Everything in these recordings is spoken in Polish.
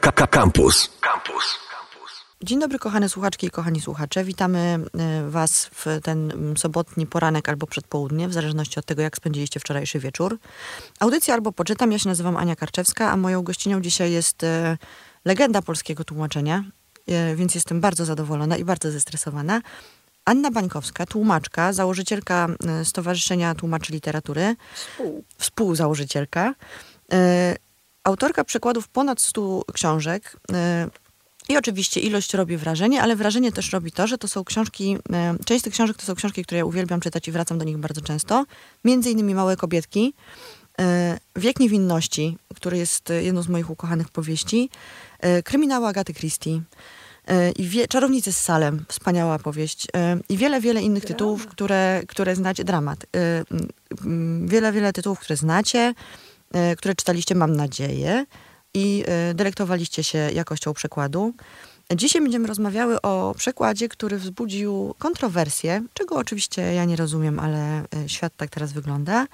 Campus. Campus. Dzień dobry, kochane słuchaczki i kochani słuchacze. Witamy y, Was w ten mm, sobotni poranek albo przedpołudnie, w zależności od tego, jak spędziliście wczorajszy wieczór. Audycja albo poczytam. Ja się nazywam Ania Karczewska, a moją gościnią dzisiaj jest y, legenda polskiego tłumaczenia, y, więc jestem bardzo zadowolona i bardzo zestresowana. Anna Bańkowska, tłumaczka, założycielka Stowarzyszenia Tłumaczy Literatury, Współ. współzałożycielka, autorka przekładów ponad 100 książek. I oczywiście ilość robi wrażenie, ale wrażenie też robi to, że to są książki, e, część z tych książek to są książki, które ja uwielbiam czytać i wracam do nich bardzo często. Między innymi Małe Kobietki, e, Wiek Niewinności, który jest jedną z moich ukochanych powieści, Kryminały Agaty Christie i wie, Czarownicy z Salem, wspaniała powieść i wiele, wiele innych tytułów, które, które znacie, dramat. Wiele, wiele tytułów, które znacie, które czytaliście, mam nadzieję i y, delektowaliście się jakością przekładu. Dzisiaj będziemy rozmawiały o przekładzie, który wzbudził kontrowersję, czego oczywiście ja nie rozumiem, ale y, świat tak teraz wygląda.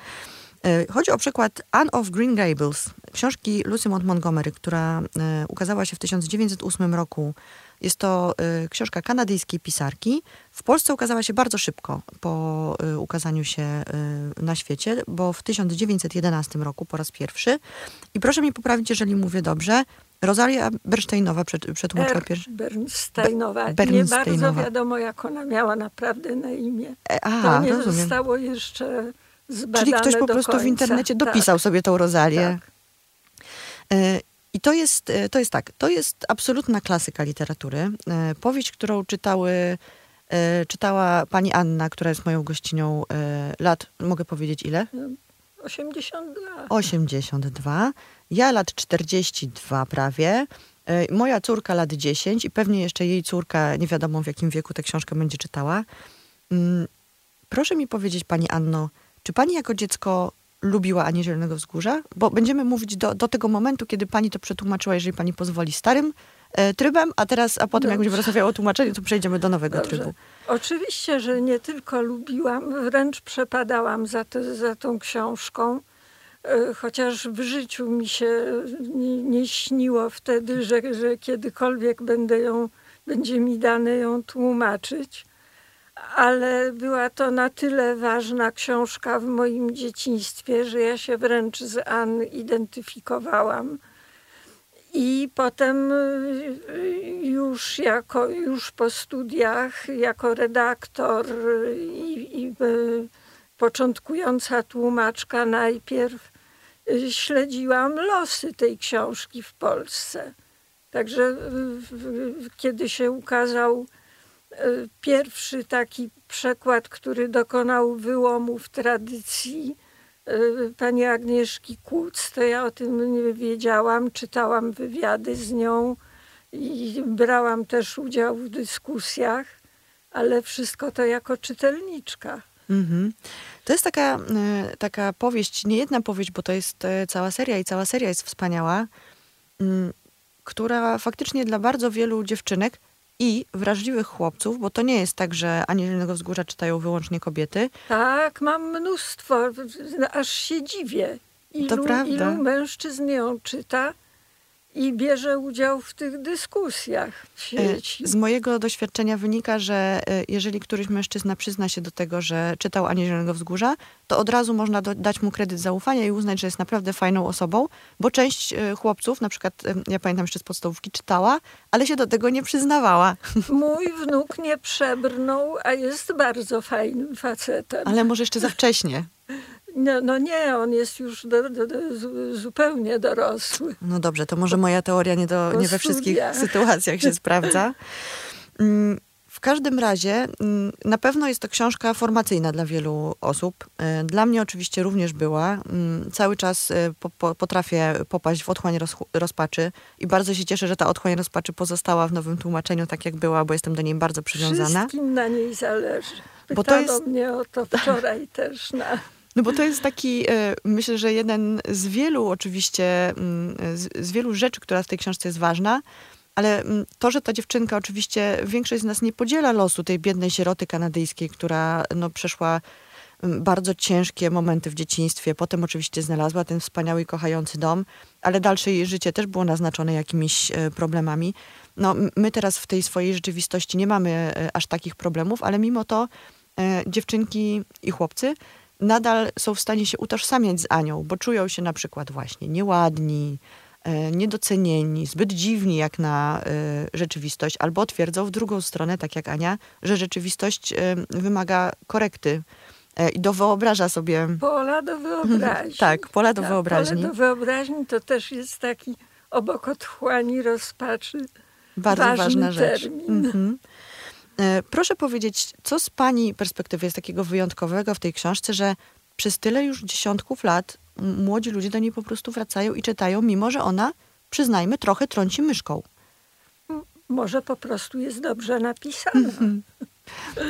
Y, chodzi o przykład Anne of Green Gables, książki Lucy Montgomery, która ukazała się w 1908 roku jest to y, książka kanadyjskiej pisarki. W Polsce ukazała się bardzo szybko po ukazaniu się na świecie, bo w 1911 roku po raz pierwszy. I proszę mi poprawić, jeżeli mówię dobrze, Rosalia Bernsteinowa przetłumaczyła er, pierwszy. Bernsteinowa. Be Bernsteinowa. Nie bardzo wiadomo, jak ona miała naprawdę na imię. E, aha, to nie rozumiem. zostało jeszcze zbadane Czyli ktoś po prostu końca. w internecie dopisał tak. sobie tą Rozalię. Tak. E, i to jest, e, to jest tak, to jest absolutna klasyka literatury. E, powieść, którą czytały, czytała pani Anna, która jest moją gościnią lat, mogę powiedzieć ile? 82. 82. Ja lat 42 prawie. Moja córka lat 10 i pewnie jeszcze jej córka, nie wiadomo w jakim wieku tę książkę będzie czytała. Mm, proszę mi powiedzieć, pani Anno, czy pani jako dziecko lubiła Anię Zielonego Wzgórza? Bo będziemy mówić do, do tego momentu, kiedy pani to przetłumaczyła, jeżeli pani pozwoli, starym e, trybem, a teraz, a potem Dobrze. jak będziemy rozmawiały o tłumaczeniu, to przejdziemy do nowego Dobrze. trybu. Oczywiście, że nie tylko lubiłam, wręcz przepadałam za, te, za tą książką. E, chociaż w życiu mi się nie, nie śniło wtedy, że, że kiedykolwiek będę ją, będzie mi dane ją tłumaczyć ale była to na tyle ważna książka w moim dzieciństwie, że ja się wręcz z Ann identyfikowałam. I potem y, już, jako, już po studiach, jako redaktor i, i y, początkująca tłumaczka, najpierw y, śledziłam losy tej książki w Polsce. Także kiedy się ukazał pierwszy taki przekład, który dokonał wyłomu w tradycji e, pani Agnieszki Kuc, to ja o tym nie wiedziałam, czytałam wywiady z nią i brałam też udział w dyskusjach, ale wszystko to jako czytelniczka. Mm-hmm. To jest taka, e, taka powieść, nie jedna powieść, bo to jest cała seria i cała seria jest wspaniała, mm, która faktycznie dla bardzo wielu dziewczynek i wrażliwych chłopców, bo to nie jest tak, że Anielnego Wzgórza czytają wyłącznie kobiety. Tak, mam mnóstwo, aż się dziwię. Ilu, to prawda. ilu mężczyzn ją czyta i bierze udział w tych dyskusjach w e, sieci. Z mojego doświadczenia wynika, że e, jeżeli któryś mężczyzna przyzna się do tego, że czytał Anię Zielonego Wzgórza, to od razu można do, dać mu kredyt zaufania i uznać, że jest naprawdę fajną osobą, bo część e, chłopców, na przykład ja pamiętam jeszcze z podstawówki, czytała, ale się do tego nie przyznawała. Mój wnuk nie przebrnął, a jest bardzo fajnym facetem. Ale może jeszcze za wcześnie. No, no nie, on jest już do, do, do, zupełnie dorosły. No dobrze, to może moja teoria nie, do, nie we wszystkich sytuacjach się sprawdza. Mm, w każdym razie mm, na pewno jest to książka formacyjna dla wielu osób. E, dla mnie oczywiście również była. Mm, cały czas e, po, po, potrafię popaść w otchłań roz, rozpaczy i bardzo się cieszę, że ta otchłań rozpaczy pozostała w nowym tłumaczeniu tak jak była, bo jestem do niej bardzo przywiązana. Wszystkim na niej zależy. Pytano bo to jest... mnie o to wczoraj też na no bo to jest taki, e, myślę, że jeden z wielu oczywiście, mm, z, wielu rzeczy, która w tej książce jest ważna, ale mm, to, że ta dziewczynka, oczywiście większość z nas nie podziela losu tej biednej sieroty kanadyjskiej, która no, przeszła m, bardzo ciężkie momenty w dzieciństwie. Potem oczywiście znalazła ten wspaniały, kochający dom, ale dalsze jej życie też było naznaczone jakimiś e, problemami. No, my teraz w tej swojej rzeczywistości nie mamy e, aż takich problemów, ale mimo to dziewczynki i chłopcy nadal są w stanie się utożsamiać z Anią, bo czują się na przykład właśnie nieładni, e, niedocenieni, zbyt dziwni jak na e, rzeczywistość, albo twierdzą w drugą stronę, tak jak Ania, że rzeczywistość e, wymaga korekty i dowyobraża sobie... Pola do wyobraźni. Tak, pola do Tak, wyobraźni. Pole do wyobraźni to też jest taki obok otchłani rozpaczy. Bardzo ważny ważna rzecz. termin. Mhm. E, Proszę powiedzieć, co z Pani perspektywy jest takiego wyjątkowego w tej książce, że przez tyle już dziesiątków lat młodzi ludzie do niej po prostu wracają i czytają, mimo że ona, przyznajmy, trochę trąci myszką. Może po prostu jest dobrze napisana. Mhm.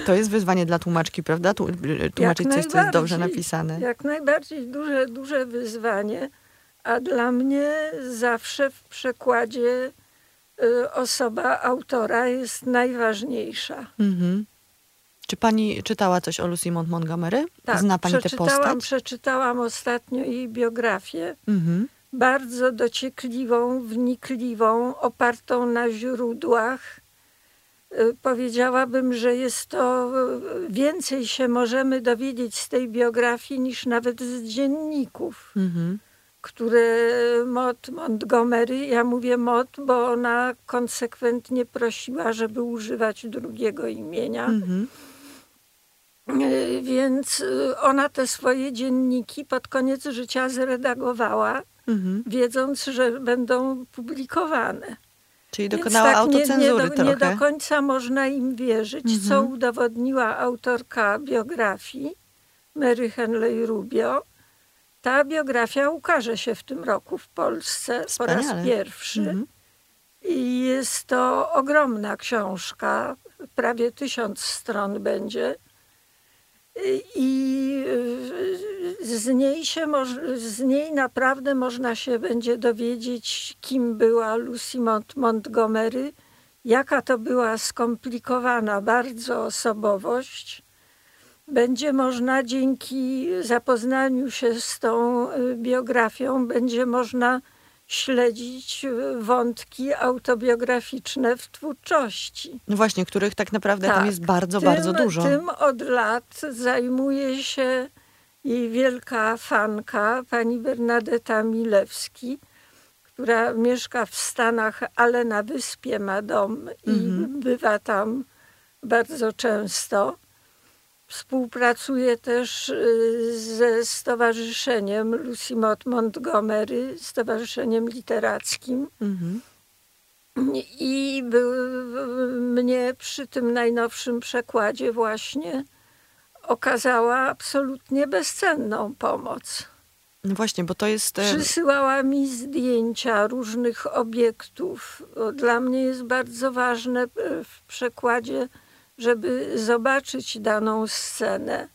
To jest wyzwanie dla tłumaczki, prawda? E, Tłumaczyć coś, co jest dobrze napisane. Jak najbardziej duże, duże wyzwanie, a dla mnie zawsze w przekładzie osoba autora jest najważniejsza. Mhm. Czy Pani czytała coś o Lucy Mont Montgomery? Tak, Zna Pani tę przeczytałam, postać? przeczytałam ostatnio jej biografię. Mhm. bardzo dociekliwą, wnikliwą, opartą na źródłach. Y, Powiedziałabym, że jest to y, więcej się możemy dowiedzieć z tej biografii niż nawet z dzienników, Mhm. Które Mott Montgomery, ja mówię Mott, bo ona konsekwentnie prosiła, żeby używać drugiego imienia. Mhm. Y, Więc y, ona te swoje dzienniki pod koniec życia zredagowała Mhm. wiedząc, że będą publikowane. Czyli Więc dokonała tak nie, nie, autocenzury do, nie do końca można im wierzyć, Mhm. co udowodniła autorka biografii Mary Henley Rubio. Ta biografia ukaże się w tym roku w Polsce po raz Wspaniale. pierwszy. Mhm. I jest to ogromna książka, prawie tysiąc stron będzie. I z niej, się z niej naprawdę można się będzie dowiedzieć, kim była Lucy Mont Montgomery, jaka to była skomplikowana bardzo osobowość. Będzie można dzięki zapoznaniu się z tą y, biografią, będzie można śledzić y, wątki autobiograficzne w twórczości. No właśnie, których tak naprawdę tam Tak. jest bardzo, Tym- bardzo dużo. Tym od lat zajmuje się jej wielka fanka, pani Bernadetta Milewski, która mieszka w Stanach, ale na wyspie ma dom i Mhm. bywa tam bardzo często. Współpracuje też y, ze Stowarzyszeniem Lucy Mott Montgomery, Stowarzyszeniem Literackim. Mhm. I był, mnie przy tym najnowszym przekładzie właśnie okazała absolutnie bezcenną pomoc. No właśnie, bo to jest... e, Przysyłała mi zdjęcia różnych obiektów. Dla mnie jest bardzo ważne e, w przekładzie, żeby zobaczyć daną scenę,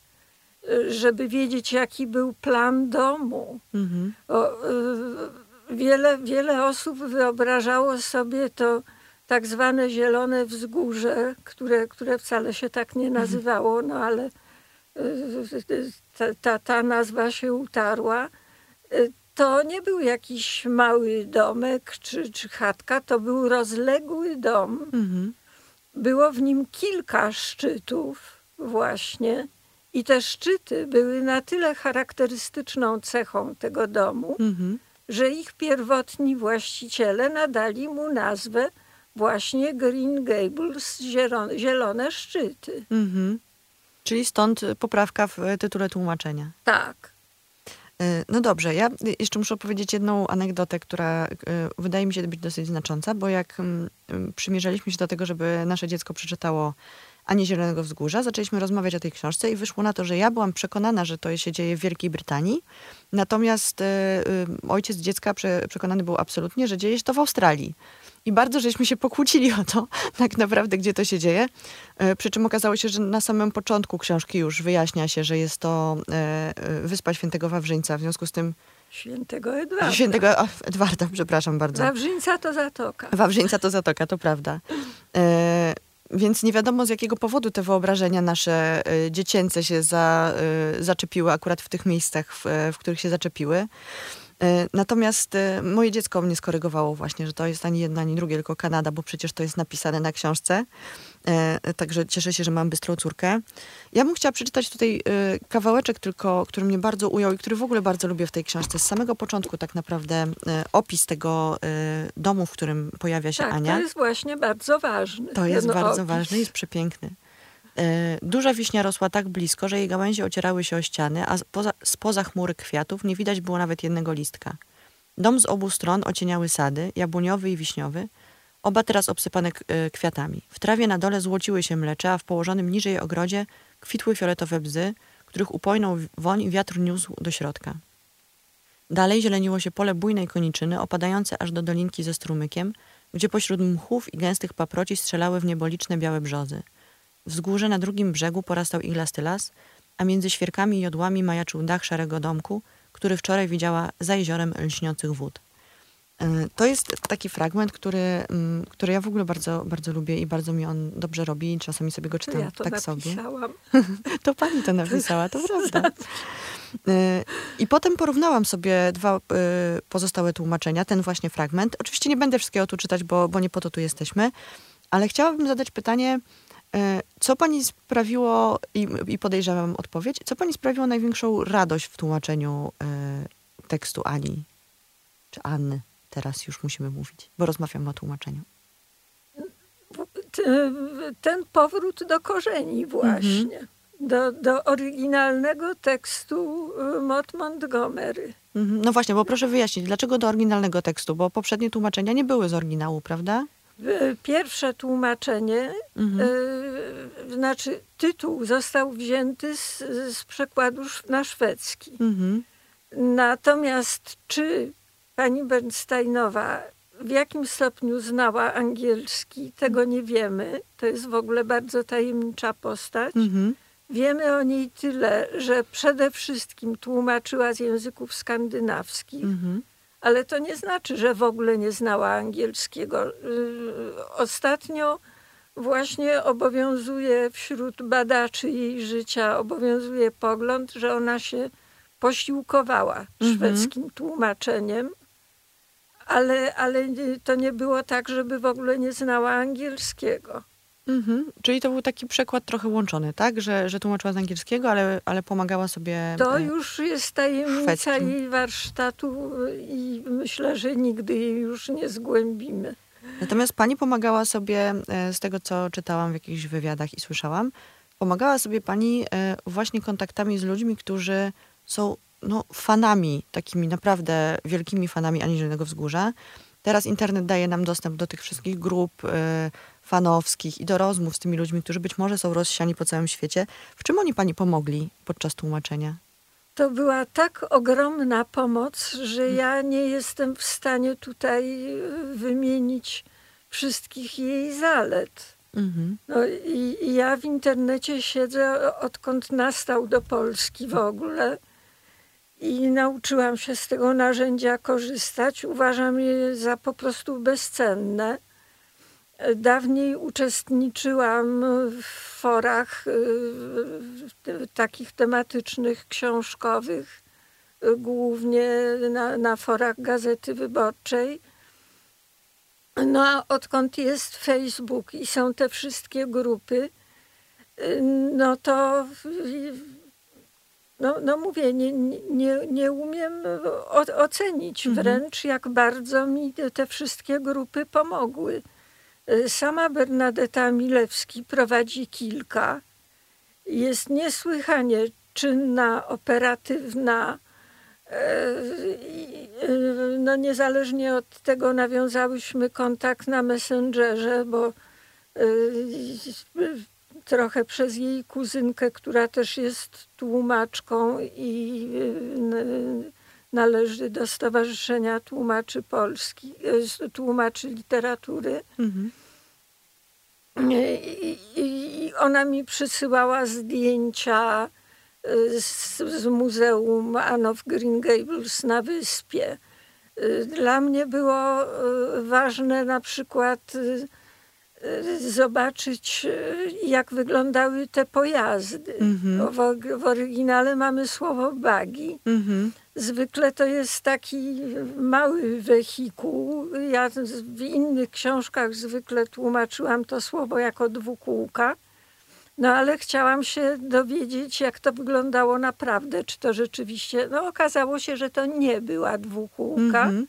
żeby wiedzieć, jaki był plan domu. Mhm. O, y, wiele, wiele osób wyobrażało sobie to tak zwane zielone wzgórze, które, które wcale się tak nie nazywało, no ale y, ta, ta, ta nazwa się utarła. Y, To nie był jakiś mały domek czy, czy chatka, to był rozległy dom. Mhm. Było w nim kilka szczytów właśnie i te szczyty były na tyle charakterystyczną cechą tego domu, Mhm. że ich pierwotni właściciele nadali mu nazwę właśnie Green Gables, zielone, zielone szczyty. Mhm. Czyli stąd poprawka w tytule tłumaczenia. Tak. E, No dobrze, ja jeszcze muszę opowiedzieć jedną anegdotę, która e, wydaje mi się być dosyć znacząca, bo jak mm, mm, przymierzaliśmy się do tego, żeby nasze dziecko przeczytało Ani Zielonego Wzgórza, zaczęliśmy rozmawiać o tej książce i wyszło na to, że ja byłam przekonana, że to się dzieje w Wielkiej Brytanii, natomiast e, ojciec dziecka prze, przekonany był absolutnie, że dzieje się to w Australii. I bardzo żeśmy się pokłócili o to, tak naprawdę, gdzie to się dzieje. E, Przy czym okazało się, że na samym początku książki już wyjaśnia się, że jest to e, e, Wyspa Świętego Wawrzyńca. W związku z tym Świętego Edwarda. Świętego Edwarda, przepraszam bardzo. Wawrzyńca to zatoka. Wawrzyńca to zatoka, to prawda. E, więc nie wiadomo z jakiego powodu te wyobrażenia nasze y, dziecięce się za, y, zaczepiły akurat w tych miejscach, w, w których się zaczepiły. E, natomiast e, moje dziecko mnie skorygowało właśnie, że to jest ani jedna, ani drugie, tylko Kanada, bo przecież to jest napisane na książce. E, także cieszę się, że mam bystrą córkę. Ja bym chciała przeczytać tutaj kawałeczek tylko, który mnie bardzo ujął i który w ogóle bardzo lubię w tej książce. Z samego początku tak naprawdę opis tego domu, w którym pojawia się tak, Ania. to jest właśnie bardzo ważny. To jest bardzo opis. ważny, jest przepiękny. E, duża wiśnia rosła tak blisko, że jej gałęzie ocierały się o ściany, a spoza, spoza chmury kwiatów nie widać było nawet jednego listka. Dom z obu stron ocieniały sady, jabłoniowy i wiśniowy, oba teraz obsypane e, kwiatami. W trawie na dole złociły się mlecze, a w położonym niżej ogrodzie kwitły fioletowe bzy, których upojną woń wiatr niósł do środka. Dalej zieleniło się pole bujnej koniczyny, opadające aż do dolinki ze strumykiem, gdzie pośród mchów i gęstych paproci strzelały w niebo liczne białe brzozy – Wzgórze na drugim brzegu porastał iglasty las, a między świerkami i jodłami majaczył dach szarego domku, który wczoraj widziała za jeziorem lśniących wód. E, to jest taki fragment, który, mm, który ja w ogóle bardzo, bardzo lubię i bardzo mi on dobrze robi i czasami sobie go czytam ja to tak napisałam. sobie. to pani to napisała, to prawda. E, I potem porównałam sobie dwa e, pozostałe tłumaczenia, ten właśnie fragment. Oczywiście nie będę wszystkiego tu czytać, bo, bo nie po to tu jesteśmy, ale chciałabym zadać pytanie, co pani sprawiło, i, i podejrzewam odpowiedź, co pani sprawiło największą radość w tłumaczeniu y, tekstu Ani? Czy Anny? Teraz już musimy mówić, bo rozmawiamy o tłumaczeniu. Ten powrót do korzeni właśnie. Mhm. Do, do oryginalnego tekstu e, Mott Montgomery. Mhm. No właśnie, bo proszę wyjaśnić, dlaczego do oryginalnego tekstu? Bo poprzednie tłumaczenia nie były z oryginału, prawda? Pierwsze tłumaczenie, mhm. y, znaczy tytuł został wzięty z, z przekładu na szwedzki. Mhm. Natomiast czy pani Bernsteinowa w jakim stopniu znała angielski, tego nie wiemy. To jest w ogóle bardzo tajemnicza postać. Mhm. Wiemy o niej tyle, że przede wszystkim tłumaczyła z języków skandynawskich. Mhm ale to nie znaczy, że w ogóle nie znała angielskiego. Y, ostatnio właśnie obowiązuje wśród badaczy jej życia, obowiązuje pogląd, że ona się posiłkowała mhm. szwedzkim tłumaczeniem, ale, ale to nie było tak, żeby w ogóle nie znała angielskiego. Mhm. Czyli to był taki przekład trochę łączony, tak? Że, że tłumaczyła z angielskiego, ale, ale pomagała sobie. To e, już jest tajemnica jej warsztatu i myślę, że nigdy jej już nie zgłębimy. Natomiast pani pomagała sobie, e, z tego co czytałam w jakichś wywiadach i słyszałam, pomagała sobie pani e, właśnie kontaktami z ludźmi, którzy są no, fanami, takimi naprawdę wielkimi fanami Aniżelnego Wzgórza. Teraz internet daje nam dostęp do tych wszystkich grup, fanowskich i do rozmów z tymi ludźmi, którzy być może są rozsiani po całym świecie. W czym oni pani pomogli podczas tłumaczenia? To była tak ogromna pomoc, że mm. ja nie jestem w stanie tutaj e, wymienić wszystkich jej zalet. Mhm. No i, i, ja w internecie siedzę odkąd nastał do Polski w ogóle i nauczyłam się z tego narzędzia korzystać. Uważam je za po prostu bezcenne. Dawniej uczestniczyłam w forach y, takich tematycznych, książkowych, y, głównie na, na forach Gazety Wyborczej. No a odkąd jest Facebook i są te wszystkie grupy, y, no to no, no mówię, nie, nie, nie umiem ocenić mhm. wręcz, jak bardzo mi te wszystkie grupy pomogły. Y, sama Bernadetta Milewski prowadzi kilka. Jest niesłychanie czynna, operatywna. Y, y, no niezależnie od tego nawiązałyśmy kontakt na Messengerze, bo trochę przez jej kuzynkę, która też jest tłumaczką i należy do Stowarzyszenia Tłumaczy Polski, e, Tłumaczy Literatury. Mhm. I, I, ona mi przysyłała zdjęcia e, z, z Muzeum Anne of Green Gables na wyspie. E, dla mnie było ważne na przykład zobaczyć, jak wyglądały te pojazdy. Mhm. W, w oryginale mamy słowo bagi. Mhm. Zwykle to jest taki mały wehikuł. Ja w innych książkach zwykle tłumaczyłam to słowo jako dwukółka. No ale chciałam się dowiedzieć, jak to wyglądało naprawdę. Czy to rzeczywiście. No okazało się, że to nie była dwukółka. Mhm.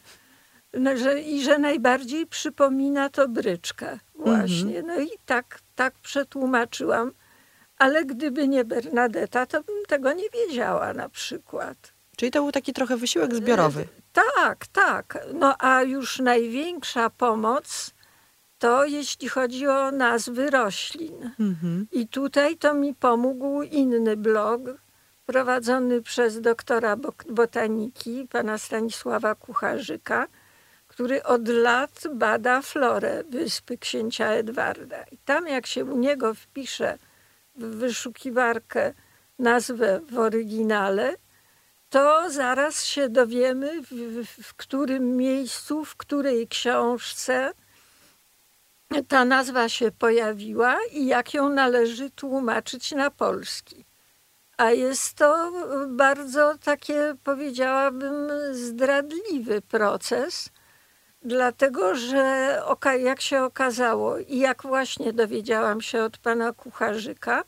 No, że, I że najbardziej przypomina to bryczkę właśnie. Mhm. No i tak, tak przetłumaczyłam. Ale gdyby nie Bernadetta, to bym tego nie wiedziała na przykład. Czyli to był taki trochę wysiłek zbiorowy. Tak, tak. No a już największa pomoc to jeśli chodzi o nazwy roślin. Mhm. I tutaj to mi pomógł inny blog prowadzony przez doktora botaniki, pana Stanisława Kucharzyka, który od lat bada florę wyspy księcia Edwarda. I tam jak się u niego wpisze w wyszukiwarkę nazwę w oryginale, to zaraz się dowiemy, w, w, w którym miejscu, w której książce ta nazwa się pojawiła i jak ją należy tłumaczyć na polski. A jest to bardzo takie, powiedziałabym, zdradliwy proces, dlatego że jak się okazało i jak właśnie dowiedziałam się od pana Kucharzyka,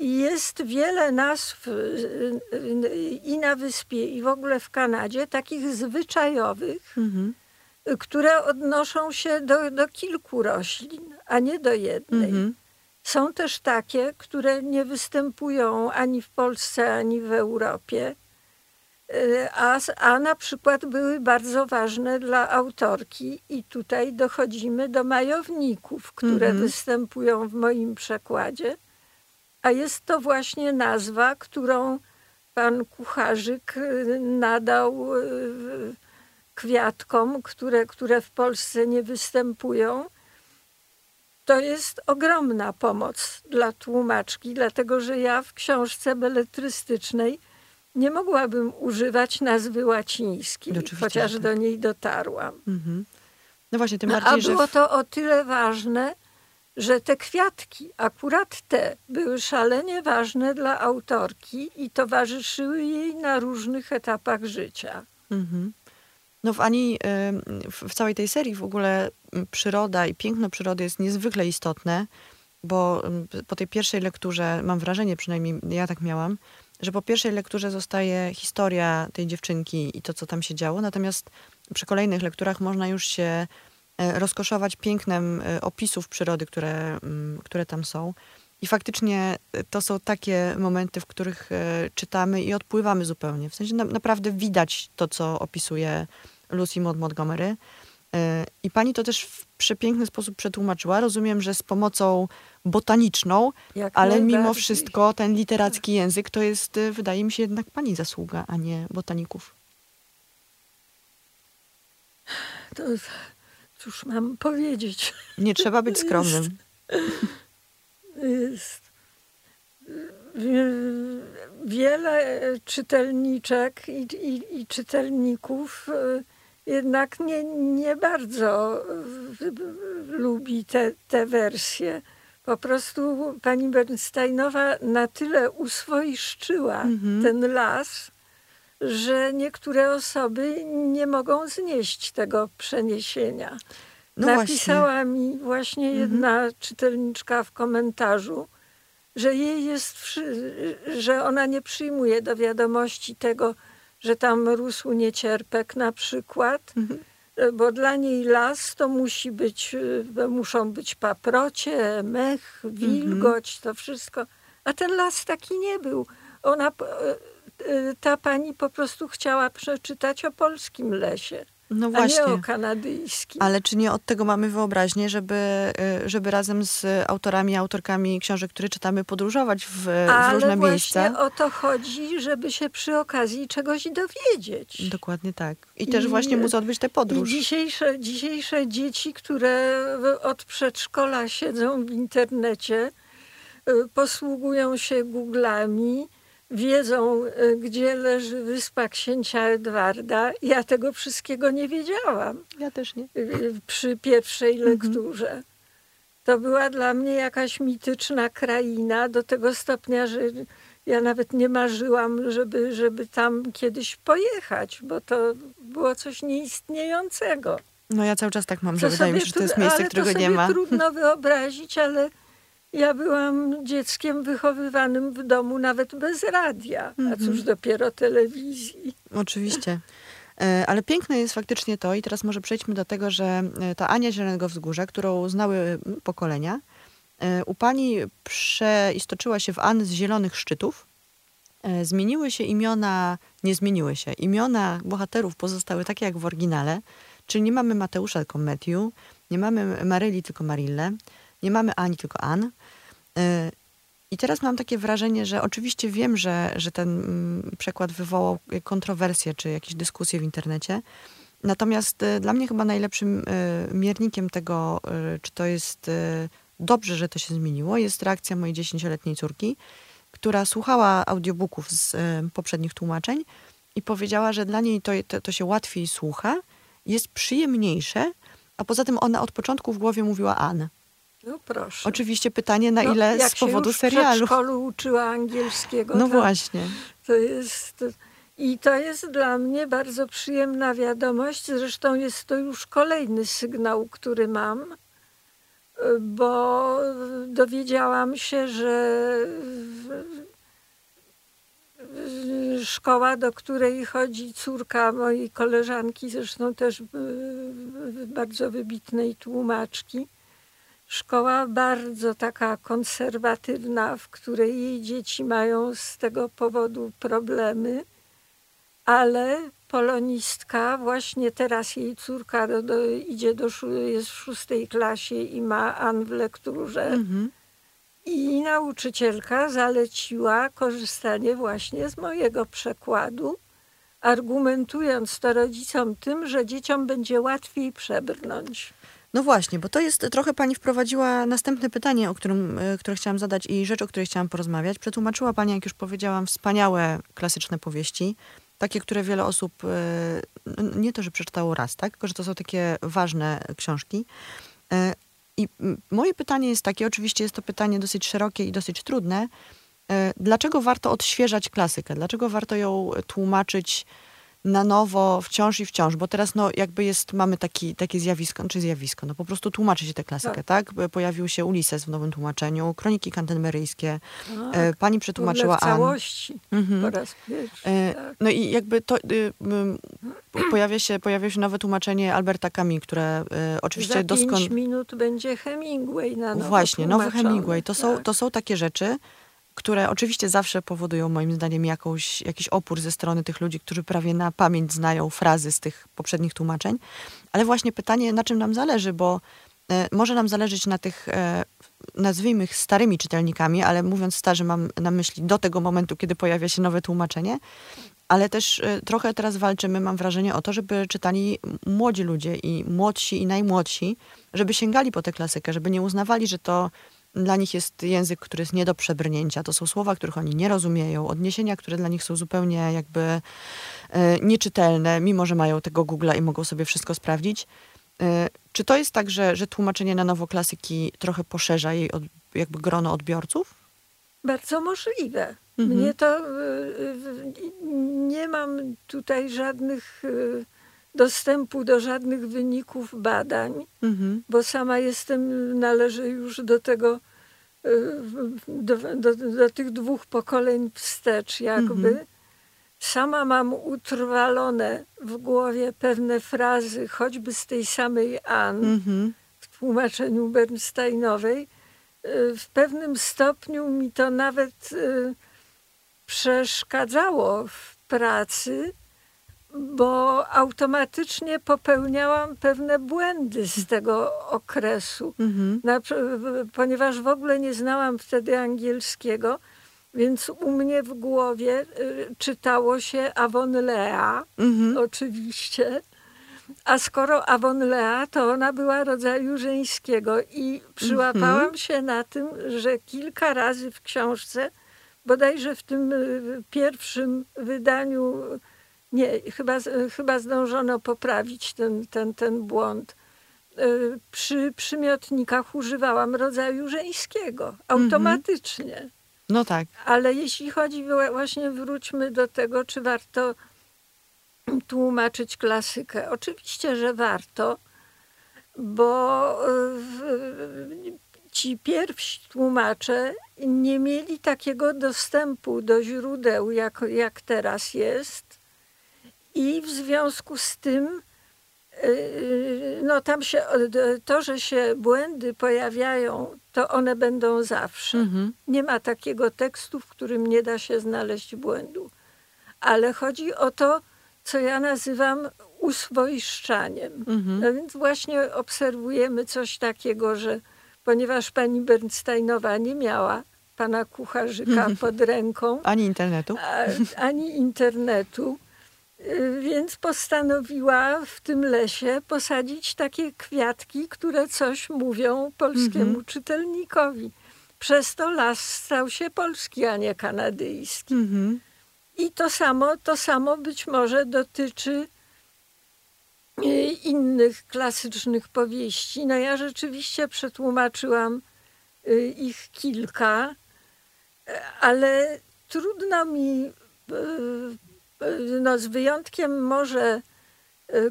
jest wiele nazw y, y, i na wyspie, i w ogóle w Kanadzie, takich zwyczajowych, Mhm. które odnoszą się do, do kilku roślin, a nie do jednej. Mhm. Są też takie, które nie występują ani w Polsce, ani w Europie, y, a, a na przykład były bardzo ważne dla autorki, i tutaj dochodzimy do majowników, które Mhm. występują w moim przekładzie. A jest to właśnie nazwa, którą pan Kucharzyk y, nadał y, kwiatkom, które, które w Polsce nie występują. To jest ogromna pomoc dla tłumaczki, dlatego że ja w książce beletrystycznej nie mogłabym używać nazwy łacińskiej, Oczywiście, chociaż tak. do niej dotarłam. Mhm. No właśnie, tym No, bardziej, a że... było w- to o tyle ważne, że te kwiatki, akurat te, były szalenie ważne dla autorki i towarzyszyły jej na różnych etapach życia. Mhm. No w Ani, ym, w, całej tej serii w ogóle ym, przyroda i piękno przyrody jest niezwykle istotne, bo ym, po tej pierwszej lekturze, mam wrażenie, przynajmniej ja tak miałam, że po pierwszej lekturze zostaje historia tej dziewczynki i to, co tam się działo, natomiast przy kolejnych lekturach można już się rozkoszować pięknem e, opisów przyrody, które, mm, które tam są. I faktycznie e, to są takie momenty, w których e, czytamy i odpływamy zupełnie. W sensie na, naprawdę widać to, co opisuje Lucy Maud Montgomery. E, I pani to też w przepiękny sposób przetłumaczyła. Rozumiem, że z pomocą botaniczną, Jak ale mimo wszystko ten literacki język to jest, e, wydaje mi się, jednak pani zasługa, a nie botaników. To, cóż mam powiedzieć? Nie trzeba być skromnym. Jest. Wie- Wiele czytelniczek i, i, i czytelników e, jednak nie, nie bardzo lubi te, te wersje. Po prostu pani Bernsteinowa na tyle uswoiszczyła Mhm. ten las, że niektóre osoby nie mogą znieść tego przeniesienia. No właśnie. Napisała mi właśnie jedna czytelniczka w komentarzu, że jej jest, że ona nie przyjmuje do wiadomości tego, że tam rósł niecierpek na przykład, Mhm. bo dla niej las to musi być, y, muszą być paprocie, mech, wilgoć, to wszystko. A ten las taki nie był. Ona, y, ta pani po prostu chciała przeczytać o polskim lesie, No a nie właśnie. o kanadyjskim. Ale czy nie od tego mamy wyobraźnię, żeby, y, żeby razem z autorami, autorkami książek, które czytamy, podróżować w, w Ale różne właśnie miejsca? o to chodzi, żeby się przy okazji czegoś dowiedzieć. Dokładnie tak. I też I- właśnie móc odbyć tę I podróż. dzisiejsze, dzisiejsze dzieci, które w- od przedszkola siedzą w internecie, y, posługują się Googlami, wiedzą, y, gdzie leży wyspa księcia Edwarda. Ja tego wszystkiego nie wiedziałam Ja też nie. y, przy pierwszej Mhm. lekturze. to była dla mnie jakaś mityczna kraina do tego stopnia, że ja nawet nie marzyłam, żeby, żeby tam kiedyś pojechać, bo to było coś nieistniejącego. No ja cały czas tak mam, że wydaje mi się, że to jest miejsce, którego to nie ma. trudno wyobrazić, ale ja byłam dzieckiem wychowywanym w domu nawet bez radia, a Mhm. cóż dopiero telewizji. Oczywiście. E, Ale piękne jest faktycznie to, i teraz może przejdźmy do tego, że e, ta Ania Zielonego Wzgórza, którą znały pokolenia, e, u pani przeistoczyła się w Ann z Zielonych Szczytów. Zmieniły się imiona, nie zmieniły się. Imiona bohaterów pozostały takie jak w oryginale, czyli nie mamy Mateusza, tylko Matthew, nie mamy Maryli, tylko Marillę, nie mamy Ani, tylko Ann. E, I teraz mam takie wrażenie, że oczywiście wiem, że, że ten mm, przekład wywołał kontrowersje czy jakieś dyskusje w internecie. Natomiast e, dla mnie chyba najlepszym e, miernikiem tego, czy to jest dobrze, że to się zmieniło, jest reakcja mojej dziesięcioletniej córki, która słuchała audiobooków z poprzednich tłumaczeń i powiedziała, że dla niej to, to, to się łatwiej słucha, jest przyjemniejsze, a poza tym ona od początku w głowie mówiła Ann. No proszę. Oczywiście pytanie, na No, ile jak z powodu się już W serialu. przedszkolu uczyła angielskiego. No to, właśnie. To jest, I to jest dla mnie bardzo przyjemna wiadomość. Zresztą jest to już kolejny sygnał, który mam, bo dowiedziałam się, że szkoła, do której chodzi córka mojej koleżanki, zresztą też y, bardzo wybitnej tłumaczki, szkoła bardzo taka konserwatywna, w której jej dzieci mają z tego powodu problemy, ale polonistka, właśnie teraz jej córka do, do, idzie do, jest w szóstej klasie i ma An w lekturze. Mhm. I nauczycielka zaleciła korzystanie właśnie z mojego przekładu, argumentując to rodzicom tym, że dzieciom będzie łatwiej przebrnąć. No właśnie, bo to jest trochę pani wprowadziła następne pytanie, o którym, e, które chciałam zadać i rzecz, o której chciałam porozmawiać. Przetłumaczyła pani, jak już powiedziałam, wspaniałe klasyczne powieści, takie, które wiele osób e, nie to, że przeczytało raz, tak? Tylko, że to są takie ważne książki. E, I moje pytanie jest takie, oczywiście jest to pytanie dosyć szerokie i dosyć trudne. Dlaczego warto odświeżać klasykę? Dlaczego warto ją tłumaczyć na nowo, wciąż i wciąż, bo teraz no jakby jest, mamy taki, takie zjawisko, czy zjawisko, no po prostu tłumaczy się tę klasykę, tak? Pojawił się Ulises w nowym tłumaczeniu, Kroniki Kantermeryjskie, e, pani przetłumaczyła w całości Mhm. po raz pierwszy. E, tak. No i jakby to y, ym, pojawia, się, pojawia się nowe tłumaczenie Alberta Camus, które y, oczywiście Za doskon... pięć minut będzie Hemingway na nowo Właśnie, nowy. Hemingway. To są, Tak. to są takie rzeczy, które oczywiście zawsze powodują moim zdaniem jakąś, jakiś opór ze strony tych ludzi, którzy prawie na pamięć znają frazy z tych poprzednich tłumaczeń. Ale właśnie pytanie, na czym nam zależy, bo e, może nam zależeć na tych, e, nazwijmy ich starymi czytelnikami, ale mówiąc starzy mam na myśli do tego momentu, kiedy pojawia się nowe tłumaczenie, ale też e, trochę teraz walczymy, mam wrażenie, o to, żeby czytali młodzi ludzie i młodsi i najmłodsi, żeby sięgali po tę klasykę, żeby nie uznawali, że to dla nich jest język, który jest nie do przebrnięcia. To są słowa, których oni nie rozumieją, odniesienia, które dla nich są zupełnie jakby e, nieczytelne, mimo że mają tego Google'a i mogą sobie wszystko sprawdzić. E, czy to jest tak, że, że tłumaczenie na nowo klasyki trochę poszerza jej od, jakby grono odbiorców? Bardzo możliwe. Mhm. Mnie to y, nie mam tutaj żadnych dostępu do żadnych wyników badań, Mhm. bo sama jestem, należę już do tego, y, do, do, do tych dwóch pokoleń wstecz jakby. Mhm. Sama mam utrwalone w głowie pewne frazy, choćby z tej samej Ann, Mhm. w tłumaczeniu Bernsteinowej. Y, W pewnym stopniu mi to nawet y, przeszkadzało w pracy, bo automatycznie popełniałam pewne błędy z tego okresu. Mhm. Na, ponieważ w ogóle nie znałam wtedy angielskiego, więc u mnie w głowie y, czytało się Avonlea, Mhm. oczywiście. A skoro Avonlea, to ona była rodzaju żeńskiego i przyłapałam Mhm. się na tym, że kilka razy w książce, bodajże w tym y, pierwszym wydaniu, nie, chyba, chyba zdążono poprawić ten, ten, ten błąd, y, przy przymiotnikach używałam rodzaju żeńskiego automatycznie. No tak. Ale jeśli chodzi właśnie, wróćmy do tego, czy warto tłumaczyć klasykę. Oczywiście, że warto, bo y, ci pierwsi tłumacze nie mieli takiego dostępu do źródeł, jak, jak teraz jest. I w związku z tym, y, no tam się, to, że się błędy pojawiają, to one będą zawsze. Mhm. Nie ma takiego tekstu, w którym nie da się znaleźć błędu. Ale chodzi o to, co ja nazywam uswoiszczaniem. Mhm. No więc właśnie obserwujemy coś takiego, że ponieważ pani Bernsteinowa nie miała pana kucharzyka pod ręką. Ani internetu. A, ani internetu. Y, więc postanowiła w tym lesie posadzić takie kwiatki, które coś mówią polskiemu mhm. czytelnikowi. Przez to las stał się polski, a nie kanadyjski. Mhm. I to samo, to samo być może dotyczy y, innych klasycznych powieści. No ja rzeczywiście przetłumaczyłam y, ich kilka, ale trudno mi, no z wyjątkiem może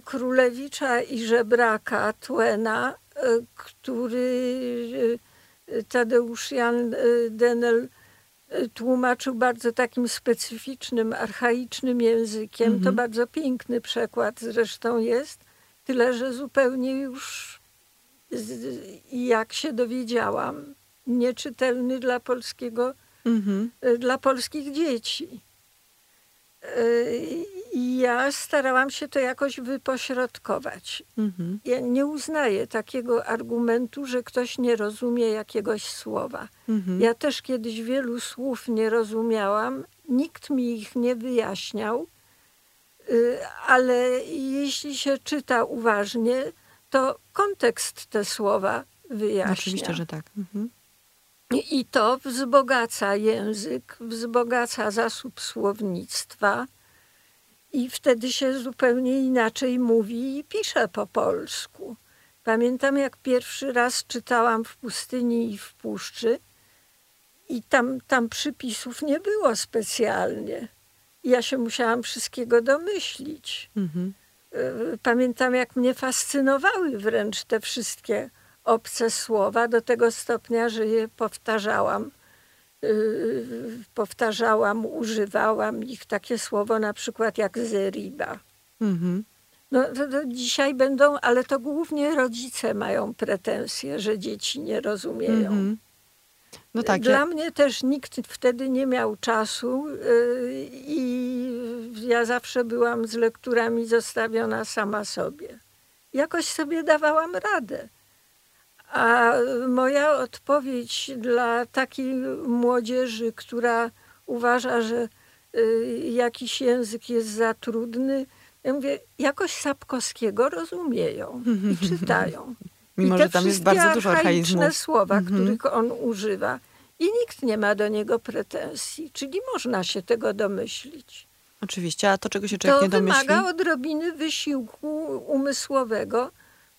Królewicza i Żebraka Twena, który Tadeusz Jan Denel tłumaczył bardzo takim specyficznym, archaicznym językiem. To mhm. bardzo piękny przekład zresztą jest, tyle że zupełnie już, jak się dowiedziałam, nieczytelny dla polskiego, mhm. dla polskich dzieci. I ja starałam się to jakoś wypośrodkować. Mhm. Ja nie uznaję takiego argumentu, że ktoś nie rozumie jakiegoś słowa. Mhm. Ja też kiedyś wielu słów nie rozumiałam, nikt mi ich nie wyjaśniał, y, ale jeśli się czyta uważnie, to kontekst te słowa wyjaśnia. Oczywiście, że tak. Mhm. I to wzbogaca język, wzbogaca zasób słownictwa i wtedy się zupełnie inaczej mówi i pisze po polsku. Pamiętam, jak pierwszy raz czytałam w pustyni i w puszczy, i tam, tam przypisów nie było specjalnie. Ja się musiałam wszystkiego domyślić. Mhm. Pamiętam, jak mnie fascynowały wręcz te wszystkie obce słowa do tego stopnia, że je powtarzałam. Yy, powtarzałam, używałam ich takie słowo na przykład jak zeriba. Mhm. No, to, to dzisiaj będą, ale to głównie rodzice mają pretensje, że dzieci nie rozumieją. Mhm. No tak, Dla ja... mnie też nikt wtedy nie miał czasu yy, i ja zawsze byłam z lekturami zostawiona sama sobie. Jakoś sobie dawałam radę. A moja odpowiedź dla takiej młodzieży, która uważa, że y, jakiś język jest za trudny, ja mówię, jakoś Sapkowskiego rozumieją i czytają. Mimo, I że tam jest bardzo dużo archaizmów. słowa, mhm. których on używa. I nikt nie ma do niego pretensji, czyli można się tego domyślić. Oczywiście, a to czego się człowiek to nie domyśli? To wymaga odrobiny wysiłku umysłowego,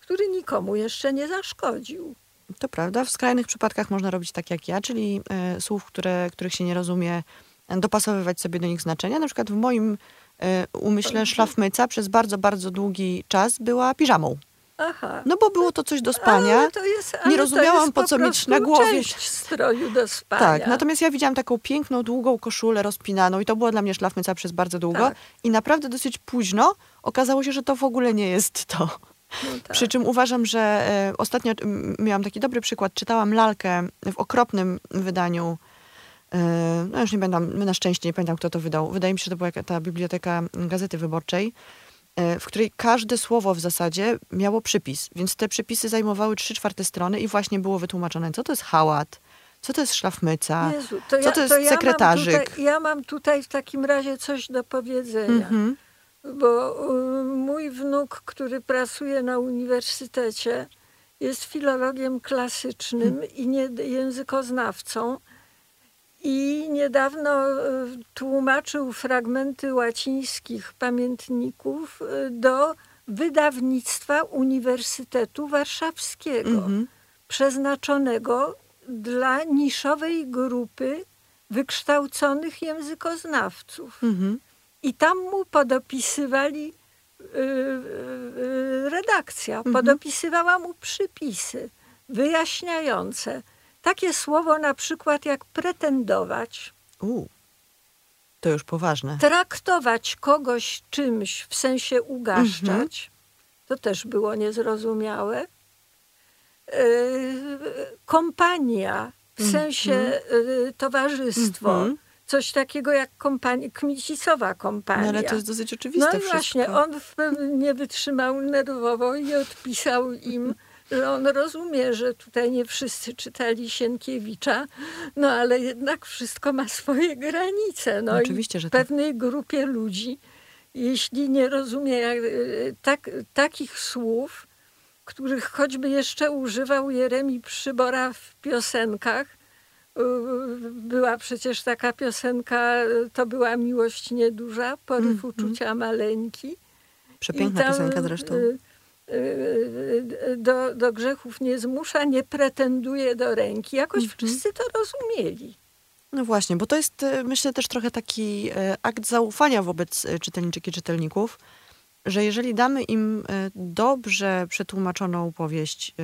który nikomu jeszcze nie zaszkodził. To prawda. W skrajnych przypadkach można robić tak jak ja, czyli y, słów, które, których się nie rozumie, dopasowywać sobie do nich znaczenia. Na przykład w moim y, umyśle mhm. szlafmyca przez bardzo, bardzo długi czas była piżamą. Aha. No bo było to coś do spania. Jest, nie rozumiałam, po co mieć na głowie. stroju do spania. Tak, natomiast ja widziałam taką piękną, długą koszulę rozpinaną i to było dla mnie szlafmyca przez bardzo długo. Tak. I naprawdę dosyć późno okazało się, że to w ogóle nie jest to. No tak. Przy czym uważam, że e, ostatnio miałam taki dobry przykład. Czytałam lalkę w okropnym wydaniu. E, no już nie pamiętam, na szczęście nie pamiętam, kto to wydał. Wydaje mi się, że to była ta biblioteka Gazety Wyborczej, e, w której każde słowo w zasadzie miało przypis. Więc te przypisy zajmowały trzy czwarte strony i właśnie było wytłumaczone, co to jest hałat, co to jest szlafmyca, Jezu, to co to jest to ja sekretarzyk. Mam tutaj, ja mam tutaj w takim razie coś do powiedzenia. Mm -hmm bo y, mój wnuk, który pracuje na uniwersytecie, jest filologiem klasycznym hmm. i nie, językoznawcą. I niedawno y, tłumaczył fragmenty łacińskich pamiętników y, do wydawnictwa Uniwersytetu Warszawskiego, Mhm. przeznaczonego dla niszowej grupy wykształconych językoznawców. Mhm. I tam mu podopisywali y, y, y, redakcja, podopisywała mu przypisy wyjaśniające. Takie słowo na przykład jak pretendować, U. To już poważne. traktować kogoś czymś w sensie ugaszczać, Mhm. to też było niezrozumiałe. Kompania w sensie yy, towarzystwo, Mhm. Coś takiego jak kompania, kmicicowa kompania. No ale to jest dosyć No oczywiste i wszystko. właśnie, on w nie wytrzymał nerwowo i odpisał im, że on rozumie, że tutaj nie wszyscy czytali Sienkiewicza, no ale jednak wszystko ma swoje granice. No No i oczywiście, że w tak. pewnej grupie ludzi, jeśli nie rozumie jak, tak, takich słów, których choćby jeszcze używał Jeremi Przybora w piosenkach, była przecież taka piosenka, to była miłość nieduża, poryw Mhm. uczucia maleńki. Przepiękna tam, piosenka zresztą. y, y, y, Do, do grzechów nie zmusza, nie pretenduje do ręki. Jakoś Mhm. wszyscy to rozumieli. No właśnie, bo to jest myślę też trochę taki akt zaufania wobec czytelniczek i czytelników, że jeżeli damy im dobrze przetłumaczoną powieść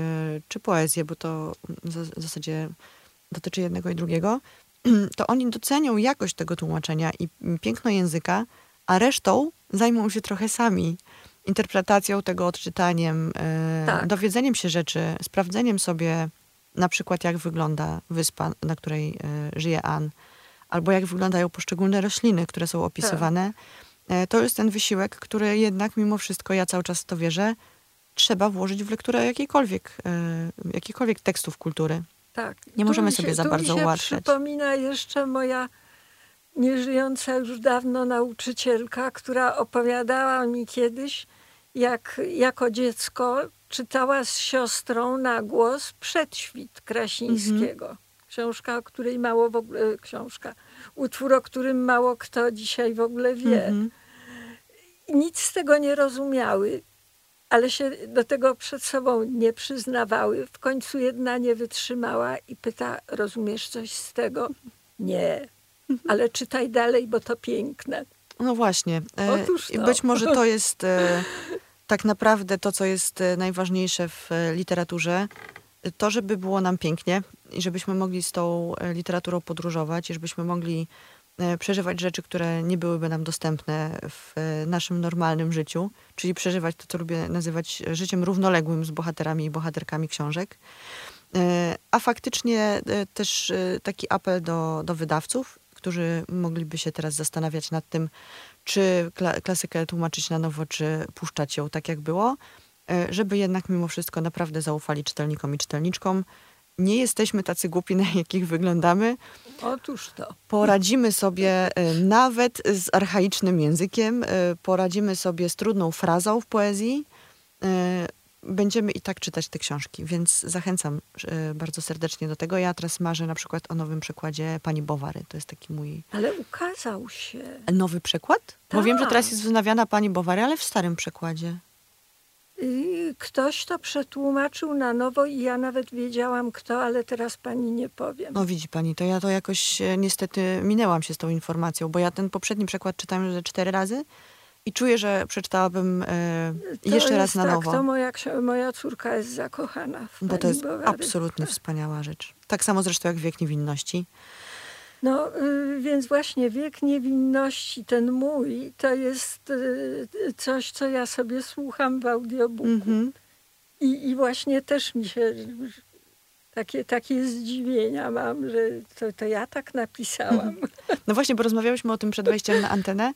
czy poezję, bo to w zasadzie dotyczy jednego i drugiego, to oni docenią jakość tego tłumaczenia i piękno języka, a resztą zajmą się trochę sami interpretacją tego, odczytaniem, e, Tak. dowiedzeniem się rzeczy, sprawdzeniem sobie na przykład jak wygląda wyspa, na której e, żyje Ann, albo jak wyglądają poszczególne rośliny, które są opisywane. E, To jest ten wysiłek, który jednak mimo wszystko, ja cały czas w to wierzę, trzeba włożyć w lekturę jakiejkolwiek, jakichkolwiek tekstów kultury. Tak. Nie możemy mi sobie za bardzo mi się ułatwiać. przypomina jeszcze moja nieżyjąca już dawno nauczycielka, która opowiadała mi kiedyś, jak jako dziecko czytała z siostrą na głos Przedświt Krasińskiego. Mhm. Książka, o której mało w ogóle, książka, utwór, o którym mało kto dzisiaj w ogóle wie. Mhm. Nic z tego nie rozumiały, ale się do tego przed sobą nie przyznawały. W końcu jedna nie wytrzymała i pyta: Rozumiesz coś z tego? Nie, ale czytaj dalej, bo to piękne. No właśnie. E, Otóż I to. być może to jest e, tak naprawdę to, co jest e, najważniejsze w literaturze. To, żeby było nam pięknie i żebyśmy mogli z tą literaturą podróżować i żebyśmy mogli przeżywać rzeczy, które nie byłyby nam dostępne w e, naszym normalnym życiu, czyli przeżywać to, co lubię nazywać życiem równoległym z bohaterami i bohaterkami książek. E, A faktycznie e, też e, taki apel do, do wydawców, którzy mogliby się teraz zastanawiać nad tym, czy kla- klasykę tłumaczyć na nowo, czy puszczać ją tak, jak było, e, żeby jednak mimo wszystko naprawdę zaufali czytelnikom i czytelniczkom. Nie jesteśmy tacy głupi, na jakich wyglądamy. Otóż to. Poradzimy sobie e, nawet z archaicznym językiem, e, poradzimy sobie z trudną frazą w poezji. E, Będziemy i tak czytać te książki, więc zachęcam bardzo serdecznie do tego. Ja teraz marzę na przykład o nowym przekładzie pani Bowary. To jest taki mój Ale ukazał się. nowy przekład. Bo wiem, że teraz Tak. jest wznawiana pani Bowary, ale w starym przekładzie. I ktoś to przetłumaczył na nowo i ja nawet wiedziałam kto, ale teraz pani nie powiem. No widzi pani, to ja to jakoś e, niestety minęłam się z tą informacją, bo ja ten poprzedni przekład czytałem ze cztery razy i czuję, że przeczytałabym e, jeszcze raz na tak, nowo. To moja, moja córka jest zakochana w Bo to jest Bowary. absolutnie wspaniała rzecz. Tak samo zresztą jak Wiek Niewinności. No y, więc właśnie wiek niewinności, ten mój, to jest y, coś, co ja sobie słucham w audiobooku. Mhm. I, I właśnie też mi się takie, takie zdziwienia mam, że to, to ja tak napisałam. No właśnie, bo rozmawiałyśmy o tym przed wejściem na antenę,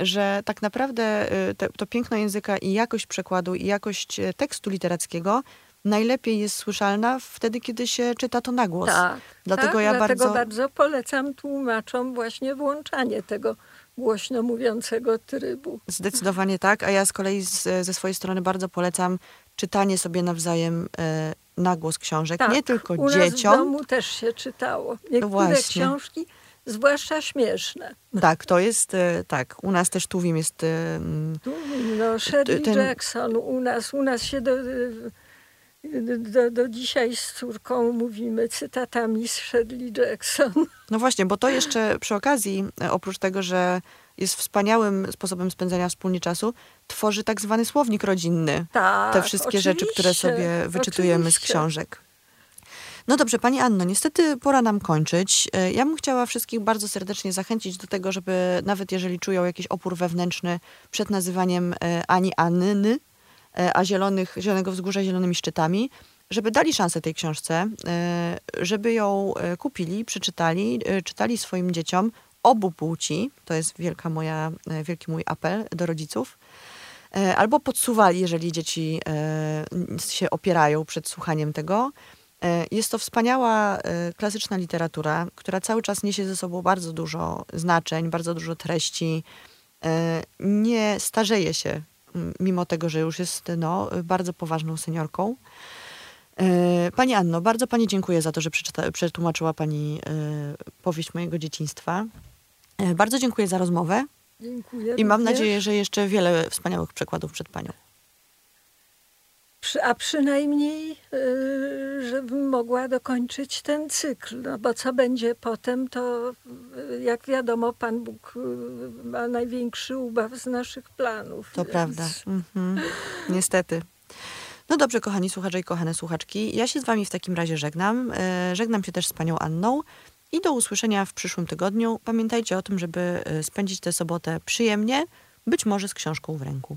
że tak naprawdę y, te, to piękno języka i jakość przekładu i jakość tekstu literackiego najlepiej jest słyszalna wtedy, kiedy się czyta to na głos. Tak, Dlatego tak, ja dlatego bardzo- bardzo polecam tłumaczom właśnie włączanie tego głośno mówiącego trybu. Zdecydowanie tak, a ja z kolei z, ze swojej strony bardzo polecam czytanie sobie nawzajem e, na głos książek. Tak, nie tylko u nas w dzieciom, domu też się czytało. Niektóre Właśnie. książki zwłaszcza śmieszne. Tak, to jest, e, tak, u nas też Tuwim jest... e, mm, Tu, no, Shirley ten- Jackson u nas, u nas się do, do, do dzisiaj z córką mówimy cytatami z Shirley Jackson. No właśnie, bo to jeszcze przy okazji, e, oprócz tego, że jest wspaniałym sposobem spędzania wspólnie czasu, tworzy tak zwany słownik rodzinny. Tak, Te wszystkie rzeczy, które sobie wyczytujemy z oczywiście. książek. No dobrze, Pani Anno, niestety pora nam kończyć. E, Ja bym chciała wszystkich bardzo serdecznie zachęcić do tego, żeby nawet jeżeli czują jakiś opór wewnętrzny przed nazywaniem e, Ani Anny, a zielonych, Zielonego Wzgórza zielonymi szczytami, żeby dali szansę tej książce, e, żeby ją e, kupili, przeczytali, e, czytali swoim dzieciom obu płci. To jest wielka moja, e, wielki mój apel do rodziców. E, Albo podsuwali, jeżeli dzieci e, się opierają przed słuchaniem tego. E, Jest to wspaniała e, klasyczna literatura, która cały czas niesie ze sobą bardzo dużo znaczeń, bardzo dużo treści. E, Nie starzeje się, mimo tego, że już jest no, bardzo poważną seniorką. E, Pani Anno, bardzo Pani dziękuję za to, że przeczyta, przetłumaczyła Pani e, powieść mojego dzieciństwa. E, Bardzo dziękuję za rozmowę Dziękuję. i mam również. nadzieję, że jeszcze wiele wspaniałych przekładów przed Panią. A przynajmniej, y, żebym mogła dokończyć ten cykl. No bo co będzie potem, to y, jak wiadomo, Pan Bóg y, ma największy ubaw z naszych planów. To więc- prawda. Mhm. Niestety. No dobrze, kochani słuchacze i kochane słuchaczki. Ja się z wami w takim razie żegnam. E, Żegnam się też z panią Anną i do usłyszenia w przyszłym tygodniu. Pamiętajcie o tym, żeby e, spędzić tę sobotę przyjemnie, być może z książką w ręku.